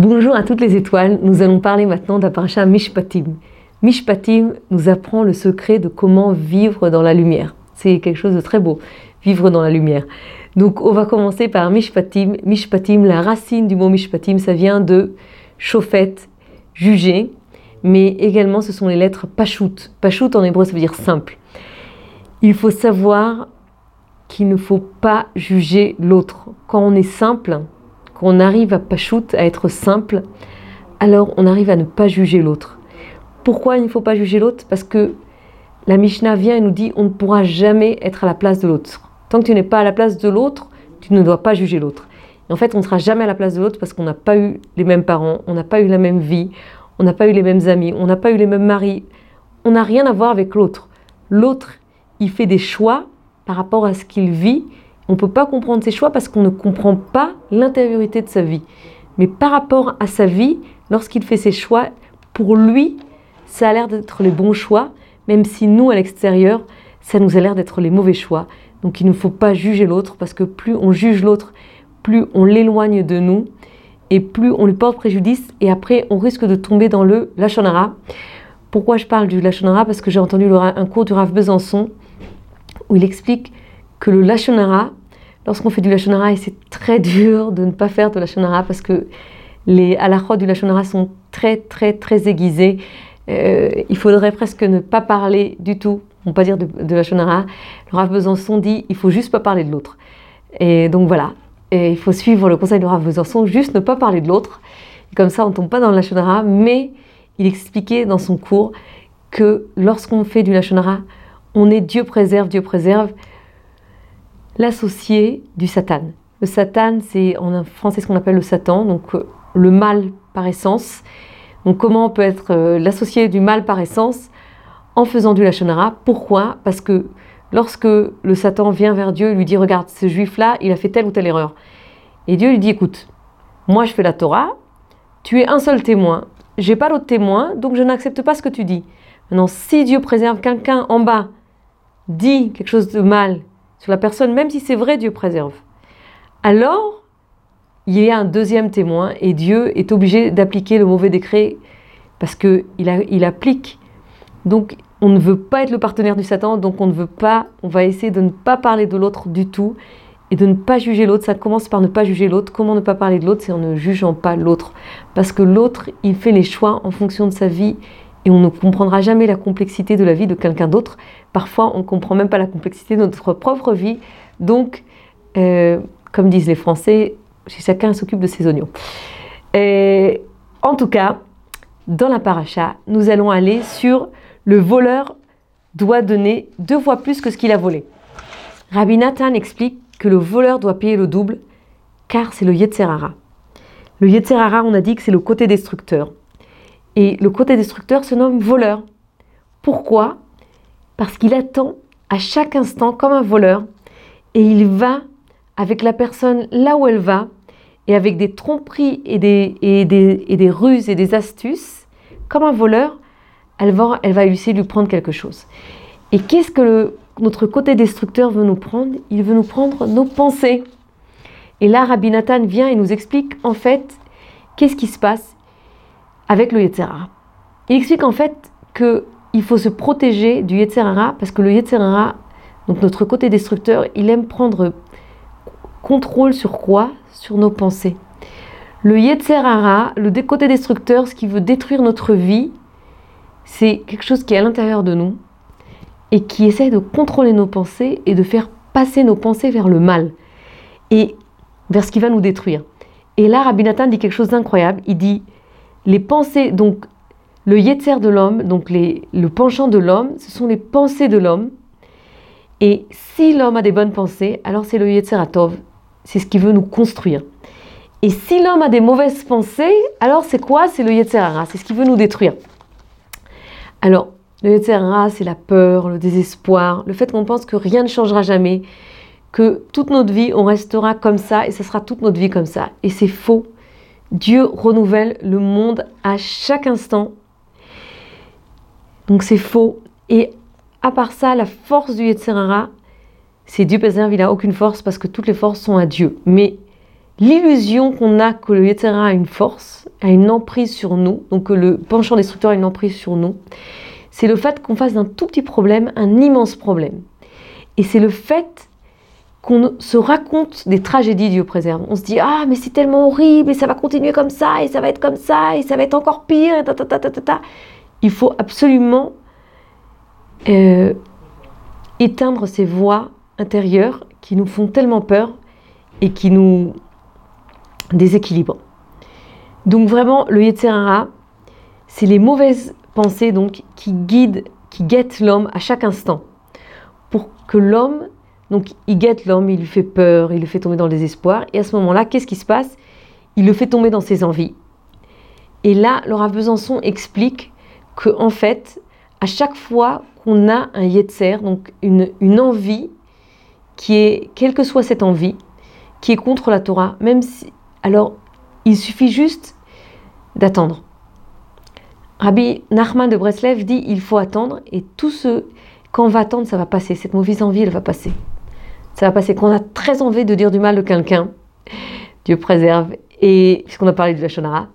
Bonjour à toutes les étoiles, nous allons parler maintenant d'Aparasha Mishpatim. Mishpatim nous apprend le secret de comment vivre dans la lumière. C'est quelque chose de très beau, vivre dans la lumière. Donc on va commencer par Mishpatim. Mishpatim, la racine du mot Mishpatim, ça vient de Shofet, juger, mais également ce sont les lettres Pashut. Pashut en hébreu ça veut dire simple. Il faut savoir qu'il ne faut pas juger l'autre. Quand on est simple, quand on arrive à Pashut, à être simple, alors on arrive à ne pas juger l'autre. Pourquoi il ne faut pas juger l'autre? Parce que la Mishnah vient et nous dit on ne pourra jamais être à la place de l'autre. Tant que tu n'es pas à la place de l'autre, tu ne dois pas juger l'autre. En fait, on ne sera jamais à la place de l'autre parce qu'on n'a pas eu les mêmes parents, on n'a pas eu la même vie, on n'a pas eu les mêmes amis, on n'a pas eu les mêmes maris. On n'a rien à voir avec l'autre. L'autre, il fait des choix par rapport à ce qu'il vit on ne peut pas comprendre ses choix parce qu'on ne comprend pas l'intériorité de sa vie. Mais par rapport à sa vie, lorsqu'il fait ses choix, pour lui, ça a l'air d'être les bons choix, même si nous, à l'extérieur, ça nous a l'air d'être les mauvais choix. Donc il ne faut pas juger l'autre parce que plus on juge l'autre, plus on l'éloigne de nous et plus on lui porte préjudice et après on risque de tomber dans le lachonara. Pourquoi je parle du lachonara? Parce que j'ai entendu un cours du Rav Besançon où il explique que le lachonara, lorsqu'on fait du lachonara, et c'est très dur de ne pas faire de lachonara parce que les halachot du lachonara sont très très très aiguisés. Euh, il faudrait presque ne pas parler du tout, on pas dire de, de lachonara. Le Rav Besançon dit il faut juste pas parler de l'autre. Et donc voilà, il faut suivre le conseil du Rav Besançon, juste ne pas parler de l'autre. Comme ça, on ne tombe pas dans le lachonara, mais il expliquait dans son cours que lorsqu'on fait du lachonara, on est Dieu préserve, Dieu préserve l'associé du Satan. Le Satan, c'est en français ce qu'on appelle le Satan, donc euh, le mal par essence. Donc comment on peut être euh, l'associé du mal par essence en faisant du lachonara? Pourquoi? Parce que lorsque le Satan vient vers Dieu et lui dit regarde ce juif-là, il a fait telle ou telle erreur. Et Dieu lui dit écoute, moi je fais la Torah, tu es un seul témoin, j'ai pas d'autre témoin, donc je n'accepte pas ce que tu dis. Maintenant, si Dieu préserve quelqu'un en bas, dit quelque chose de mal sur la personne, même si c'est vrai, Dieu préserve. Alors, il y a un deuxième témoin et Dieu est obligé d'appliquer le mauvais décret parce qu'il il applique. Donc, on ne veut pas être le partenaire du Satan, donc on ne veut pas, on va essayer de ne pas parler de l'autre du tout et de ne pas juger l'autre. Ça commence par ne pas juger l'autre. Comment ne pas parler de l'autre? C'est en ne jugeant pas l'autre. Parce que l'autre, il fait les choix en fonction de sa vie et on ne comprendra jamais la complexité de la vie de quelqu'un d'autre. Parfois, on ne comprend même pas la complexité de notre propre vie. Donc, euh, comme disent les Français, chacun s'occupe de ses oignons. Et, en tout cas, dans la paracha, nous allons aller sur le voleur doit donner deux fois plus que ce qu'il a volé. Rabbi Nathan explique que le voleur doit payer le double car c'est le Yetzerara. Le Yetzerara, on a dit que c'est le côté destructeur. Et le côté destructeur se nomme voleur. Pourquoi? Parce qu'il attend à chaque instant comme un voleur et il va avec la personne là où elle va et avec des tromperies et des, ruses et des astuces, comme un voleur, elle va, elle va essayer de lui prendre quelque chose. Et qu'est-ce que notre côté destructeur veut nous prendre? Il veut nous prendre nos pensées. Et là, Rabbi Nathan vient et nous explique en fait qu'est-ce qui se passe? Avec le Yetzerara. Il explique en fait qu'il faut se protéger du Yetzerara parce que le Yetzerara, donc notre côté destructeur, il aime prendre contrôle sur quoi? Sur nos pensées. Le Yetzerara, le côté destructeur, ce qui veut détruire notre vie, c'est quelque chose qui est à l'intérieur de nous et qui essaie de contrôler nos pensées et de faire passer nos pensées vers le mal et vers ce qui va nous détruire. Et là, Rabbi Nathan dit quelque chose d'incroyable. Il dit les pensées, donc le yetzer de l'homme, donc le penchant de l'homme, ce sont les pensées de l'homme. Et si l'homme a des bonnes pensées, alors c'est le yetzer atov, c'est ce qui veut nous construire. Et si l'homme a des mauvaises pensées, alors c'est quoi? C'est le yetzer hara, c'est ce qui veut nous détruire. Alors, le yetzer hara, c'est la peur, le désespoir, le fait qu'on pense que rien ne changera jamais, que toute notre vie, on restera comme ça et ce sera toute notre vie comme ça. Et c'est faux. Dieu renouvelle le monde à chaque instant. Donc c'est faux. Et à part ça, la force du Yetzirara, c'est Dieu préserve, il n'a aucune force parce que toutes les forces sont à Dieu. Mais l'illusion qu'on a que le Yetzirara a une force, a une emprise sur nous, donc que le penchant destructeur a une emprise sur nous, c'est le fait qu'on fasse d'un tout petit problème un immense problème. Et c'est le fait qu'on se raconte des tragédies, Dieu préserve. On se dit Ah, mais c'est tellement horrible, et ça va continuer comme ça, et ça va être comme ça, et ça va être encore pire, et ta, ta, ta, ta, ta. Il faut absolument euh, éteindre ces voix intérieures qui nous font tellement peur et qui nous déséquilibrent. Donc vraiment, le Yetzirara, c'est les mauvaises pensées donc qui guident, qui guettent l'homme à chaque instant, pour que l'homme, donc il guette l'homme, il lui fait peur, il le fait tomber dans le désespoir, et à ce moment-là, qu'est-ce qui se passe? Il le fait tomber dans ses envies. Et là, Laura Besançon explique que en fait, à chaque fois qu'on a un yetzer, donc une, envie qui est, quelle que soit cette envie, qui est contre la Torah, même si, alors il suffit juste d'attendre. Rabbi Nachman de Breslev dit il faut attendre et tout ce quand on va attendre, ça va passer. Cette mauvaise envie, elle va passer. Ça va passer. Quand on a très envie de dire du mal de quelqu'un, Dieu préserve, et puisqu'on a parlé de la Shonara,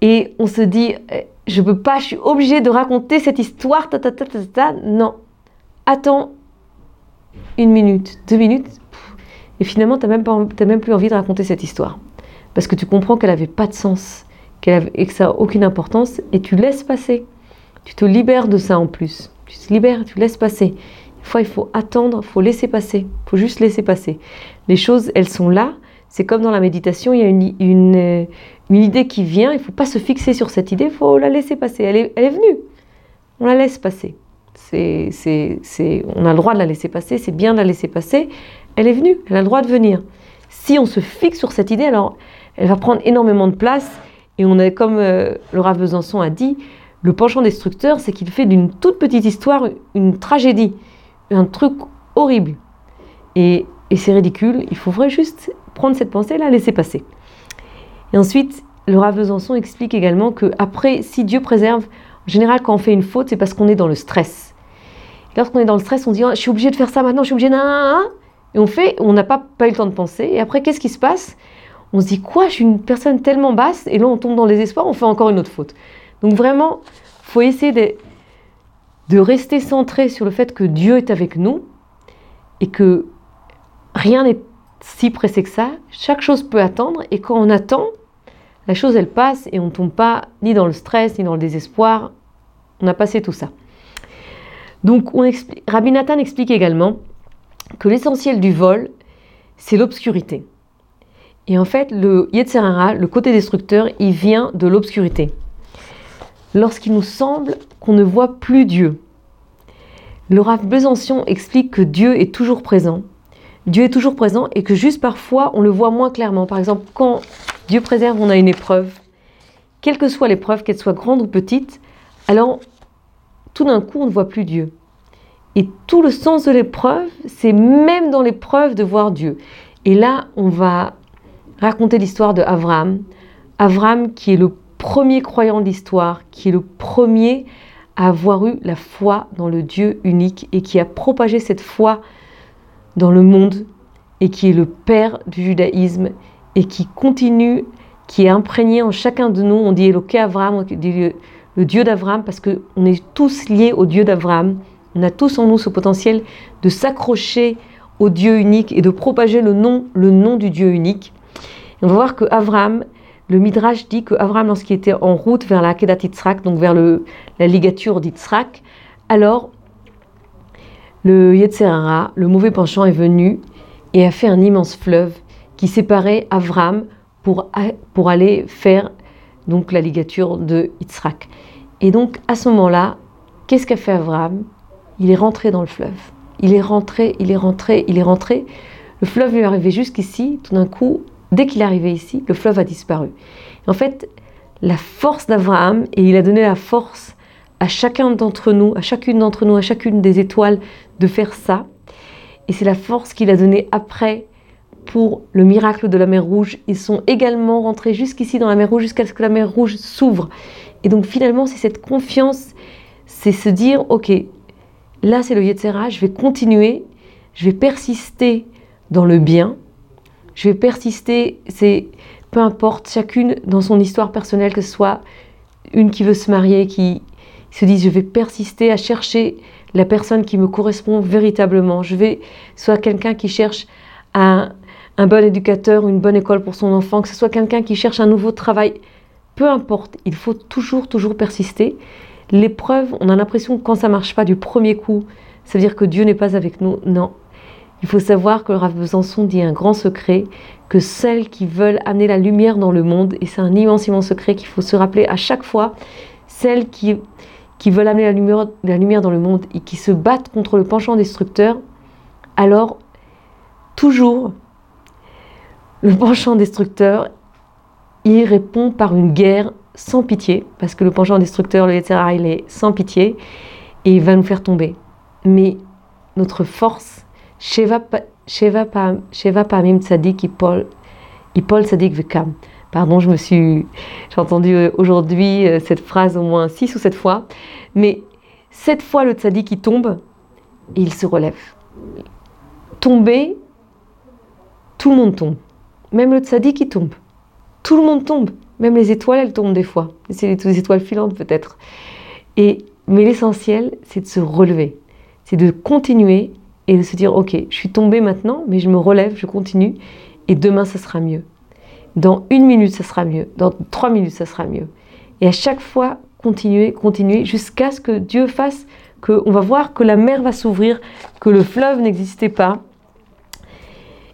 et on se dit eh, je peux pas, je suis obligée de raconter cette histoire, ta, ta, ta, ta. non. Attends une minute, deux minutes, et finalement, tu n'as même, même plus envie de raconter cette histoire. Parce que tu comprends qu'elle n'avait pas de sens, qu'elle et que ça n'a aucune importance, et tu laisses passer. Tu te libères de ça en plus. Tu te libères, tu laisses passer. Il faut attendre, il faut laisser passer. Il faut juste laisser passer. Les choses, elles sont là. C'est comme dans la méditation, il y a une, une idée qui vient, il ne faut pas se fixer sur cette idée, il faut la laisser passer. Elle est, venue. On la laisse passer. On a le droit de la laisser passer, c'est bien de la laisser passer. Elle est venue, elle a le droit de venir. Si on se fixe sur cette idée, alors elle va prendre énormément de place. Et on est, comme euh, le Besançon a dit, le penchant destructeur, c'est qu'il fait d'une toute petite histoire une tragédie, un truc horrible. Et, et c'est ridicule, il faudrait juste prendre cette pensée-là, laisser passer. Et ensuite, le Rav Besançon explique également que après, si Dieu préserve, en général, quand on fait une faute, c'est parce qu'on est dans le stress. Lorsqu'on est dans le stress, on dit oh, Je suis obligé de faire ça maintenant, je suis obligé de. Et on fait, on n'a pas, pas eu le temps de penser. Et après, qu'est-ce qui se passe? On se dit Quoi Je suis une personne tellement basse. Et là, on tombe dans les espoirs, on fait encore une autre faute. Donc, vraiment, faut essayer de, de rester centré sur le fait que Dieu est avec nous et que rien n'est si pressé que ça. Chaque chose peut attendre. Et quand on attend, la chose, elle passe et on ne tombe pas ni dans le stress, ni dans le désespoir. On a passé tout ça. Donc, on explique, Rabbi Nathan explique également que l'essentiel du vol, c'est l'obscurité. Et en fait, le Yetzerara, le côté destructeur, il vient de l'obscurité. Lorsqu'il nous semble qu'on ne voit plus Dieu. Le Rav explique que Dieu est toujours présent. Dieu est toujours présent et que juste parfois on le voit moins clairement. Par exemple, quand Dieu préserve, on a une épreuve, quelle que soit l'épreuve, qu'elle soit grande ou petite, alors tout d'un coup on ne voit plus Dieu. Et tout le sens de l'épreuve, c'est même dans l'épreuve de voir Dieu. Et là, on va raconter l'histoire de Avram. Avram qui est le premier croyant de l'histoire, qui est le premier à avoir eu la foi dans le Dieu unique et qui a propagé cette foi dans le monde et qui est le père du judaïsme et qui continue, qui est imprégné en chacun de nous. On dit Eloké Avram, le Dieu d'Avram parce qu'on est tous liés au Dieu d'Avram. On a tous en nous ce potentiel de s'accrocher au Dieu unique et de propager le nom, le nom du Dieu unique. on va voir que Avram, le Midrash dit que Avram, lorsqu'il était en route vers la Kedat Yitzhak, donc vers la ligature d'Yitzhak, alors le Yetzerara, le mauvais penchant, est venu et a fait un immense fleuve qui séparait Avram pour, pour aller faire donc la ligature de Yitzhak. Et donc à ce moment-là, qu'est-ce qu'a fait Avram? Il est rentré dans le fleuve. Il est rentré, il est rentré, il est rentré. Le fleuve lui est arrivé jusqu'ici. Tout d'un coup, dès qu'il est arrivé ici, le fleuve a disparu. En fait, la force d'Abraham, et il a donné la force à chacun d'entre nous, à chacune d'entre nous, à chacune des étoiles de faire ça. Et c'est la force qu'il a donnée après pour le miracle de la mer Rouge. Ils sont également rentrés jusqu'ici dans la mer Rouge jusqu'à ce que la mer Rouge s'ouvre. Et donc finalement, c'est cette confiance, c'est se dire, ok, Là, c'est le Yetzera, je vais continuer, je vais persister dans le bien, je vais persister, c'est peu importe, chacune dans son histoire personnelle, que ce soit une qui veut se marier, qui se dit je vais persister à chercher la personne qui me correspond véritablement. Je vais soit quelqu'un qui cherche un, bon éducateur, une bonne école pour son enfant, que ce soit quelqu'un qui cherche un nouveau travail. Peu importe, il faut toujours, toujours persister. L'épreuve, on a l'impression que quand ça marche pas du premier coup, ça veut dire que Dieu n'est pas avec nous. Non. Il faut savoir que le Rav Besançon dit un grand secret, que celles qui veulent amener la lumière dans le monde, et c'est un immense, immense secret qu'il faut se rappeler à chaque fois, celles qui, qui veulent amener la lumière, la lumière dans le monde et qui se battent contre le penchant destructeur, alors toujours le penchant destructeur il répond par une guerre sans pitié, parce que le penchant destructeur, le etc., il est sans pitié, et il va nous faire tomber. Mais notre force, Sheva Pamim Tzadik, Ipol Tzadik Vekam. Pardon, je me suis. J'ai entendu euh, aujourd'hui euh, cette phrase au moins six ou sept fois. Mais cette fois, le Tzadik, il tombe et il se relève. Tomber, tout le monde tombe. Même le Tzadik, il tombe. Tout le monde tombe. Même les étoiles, elles tombent des fois. C'est les étoiles filantes peut-être. Et, mais l'essentiel, c'est de se relever. C'est de continuer et de se dire, ok, je suis tombée maintenant, mais je me relève, je continue. Et demain, ça sera mieux. Dans une minute, ça sera mieux. Dans trois minutes, ça sera mieux. Et à chaque fois, continuer, continuer, jusqu'à ce que Dieu fasse que, on va voir que la mer va s'ouvrir, que le fleuve n'existait pas.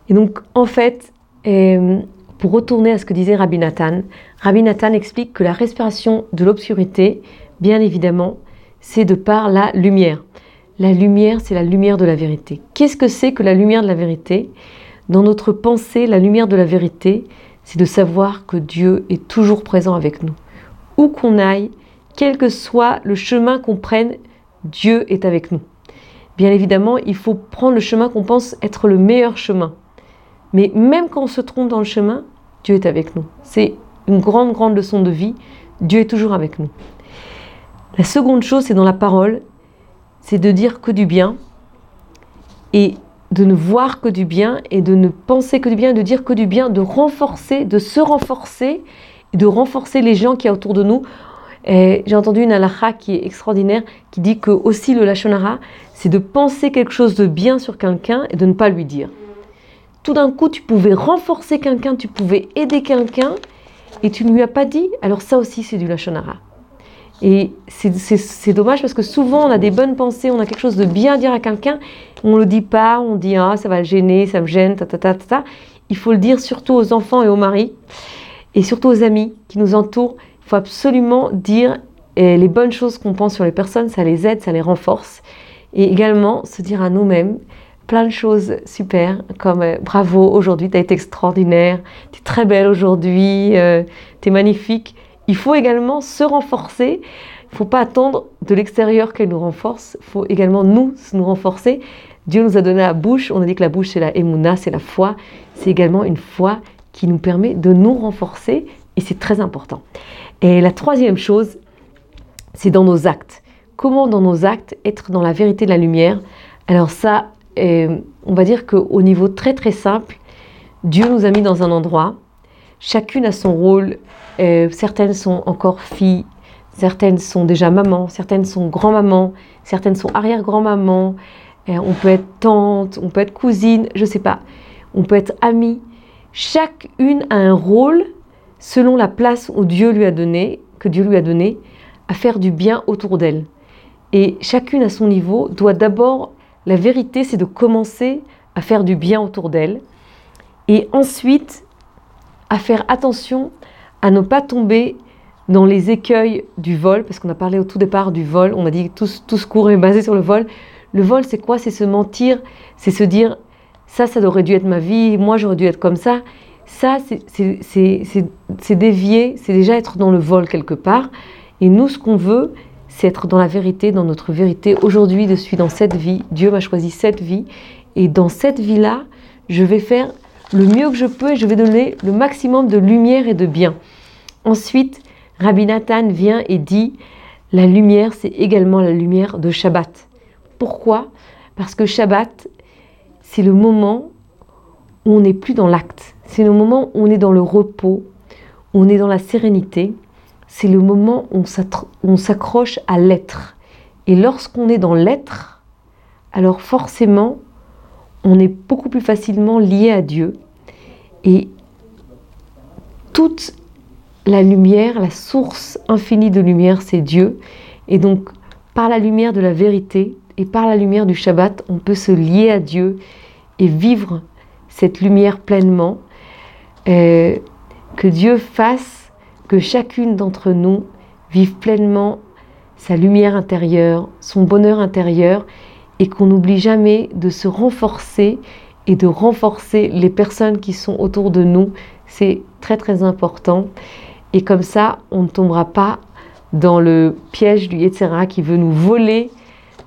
Et donc, en fait, euh, pour retourner à ce que disait Rabbi Nathan, Rabbi Nathan explique que la respiration de l'obscurité, bien évidemment, c'est de par la lumière. La lumière, c'est la lumière de la vérité. Qu'est-ce que c'est que la lumière de la vérité? Dans notre pensée, la lumière de la vérité, c'est de savoir que Dieu est toujours présent avec nous. Où qu'on aille, quel que soit le chemin qu'on prenne, Dieu est avec nous. Bien évidemment, il faut prendre le chemin qu'on pense être le meilleur chemin. Mais même quand on se trompe dans le chemin, Dieu est avec nous. C'est une grande, grande leçon de vie. Dieu est toujours avec nous. La seconde chose, c'est dans la parole, c'est de dire que du bien et de ne voir que du bien et de ne penser que du bien, de dire que du bien, de renforcer, de se renforcer et de renforcer les gens qui y a autour de nous. J'ai entendu une halakha qui est extraordinaire qui dit que aussi le lachonara, c'est de penser quelque chose de bien sur quelqu'un et de ne pas lui dire tout d'un coup, tu pouvais renforcer quelqu'un, tu pouvais aider quelqu'un, et tu ne lui as pas dit, alors ça aussi, c'est du lachonara. Et c'est dommage parce que souvent, on a des bonnes pensées, on a quelque chose de bien à dire à quelqu'un, on le dit pas, on dit, ah, ça va le gêner, ça me gêne, ta, ta, ta, ta, Il faut le dire surtout aux enfants et aux maris, et surtout aux amis qui nous entourent. Il faut absolument dire eh, les bonnes choses qu'on pense sur les personnes, ça les aide, ça les renforce. Et également se dire à nous-mêmes, plein de choses super, comme euh, bravo, aujourd'hui tu as été extraordinaire, tu es très belle aujourd'hui, euh, tu es magnifique. Il faut également se renforcer. Il ne faut pas attendre de l'extérieur qu'elle nous renforce. Il faut également nous nous renforcer. Dieu nous a donné la bouche. On a dit que la bouche c'est la émouna, c'est la foi. C'est également une foi qui nous permet de nous renforcer et c'est très important. Et la troisième chose, c'est dans nos actes. Comment dans nos actes être dans la vérité de la lumière? Alors ça, et on va dire qu'au niveau très très simple, Dieu nous a mis dans un endroit, chacune a son rôle, certaines sont encore filles, certaines sont déjà mamans, certaines sont grand-mamans, certaines sont arrière-grand-mamans, on peut être tante, on peut être cousine, je ne sais pas, on peut être amie. Chacune a un rôle selon la place où Dieu lui a que Dieu lui a donné, à faire du bien autour d'elle. Et chacune à son niveau doit d'abord la vérité, c'est de commencer à faire du bien autour d'elle. Et ensuite à faire attention à ne pas tomber dans les écueils du vol, parce qu'on a parlé au tout départ du vol, on a dit que tout, tout ce cours est basé sur le vol. Le vol, c'est quoi? C'est se mentir, c'est se dire ça, ça aurait dû être ma vie, moi j'aurais dû être comme ça. Ça, c'est dévier, c'est déjà être dans le vol quelque part. Et nous, ce qu'on veut, c'est être dans la vérité, dans notre vérité. Aujourd'hui, je suis dans cette vie, Dieu m'a choisi cette vie, et dans cette vie-là, je vais faire le mieux que je peux et je vais donner le maximum de lumière et de bien. Ensuite, Rabbi Nathan vient et dit, la lumière, c'est également la lumière de Shabbat. Pourquoi? Parce que Shabbat, c'est le moment où on n'est plus dans l'acte. c'est le moment où on est dans le repos, on est dans la sérénité, c'est le moment où on s'accroche à l'être. Et lorsqu'on est dans l'être, alors forcément, on est beaucoup plus facilement lié à Dieu. Et toute la lumière, la source infinie de lumière, c'est Dieu. Et donc, par la lumière de la vérité et par la lumière du Shabbat, on peut se lier à Dieu et vivre cette lumière pleinement. Euh, que Dieu fasse que chacune d'entre nous vive pleinement sa lumière intérieure, son bonheur intérieur, et qu'on n'oublie jamais de se renforcer et de renforcer les personnes qui sont autour de nous. C'est très très important. Et comme ça, on ne tombera pas dans le piège du Yetzera qui veut nous voler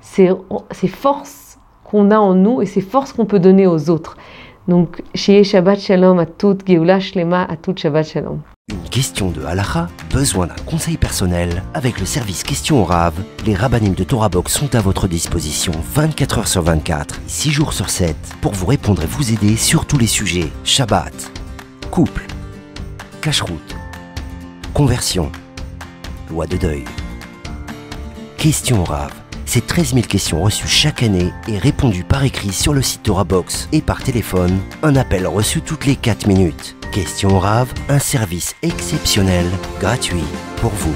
ces, ces forces qu'on a en nous et ces forces qu'on peut donner aux autres. Donc, chez Shabbat Shalom à toute, Geoula Shlema à toute Shabbat Shalom. Une question de halacha, besoin d'un conseil personnel Avec le service Question au Rav, les rabbinim de Torah Box sont à votre disposition 24 h sur 24, 6 jours sur 7 pour vous répondre et vous aider sur tous les sujets Shabbat, couple, cache-route, conversion, loi de deuil. Question au Rav, c'est 13 000 questions reçues chaque année et répondues par écrit sur le site Torah Box et par téléphone, un appel reçu toutes les 4 minutes. Question Rave, un service exceptionnel, gratuit pour vous.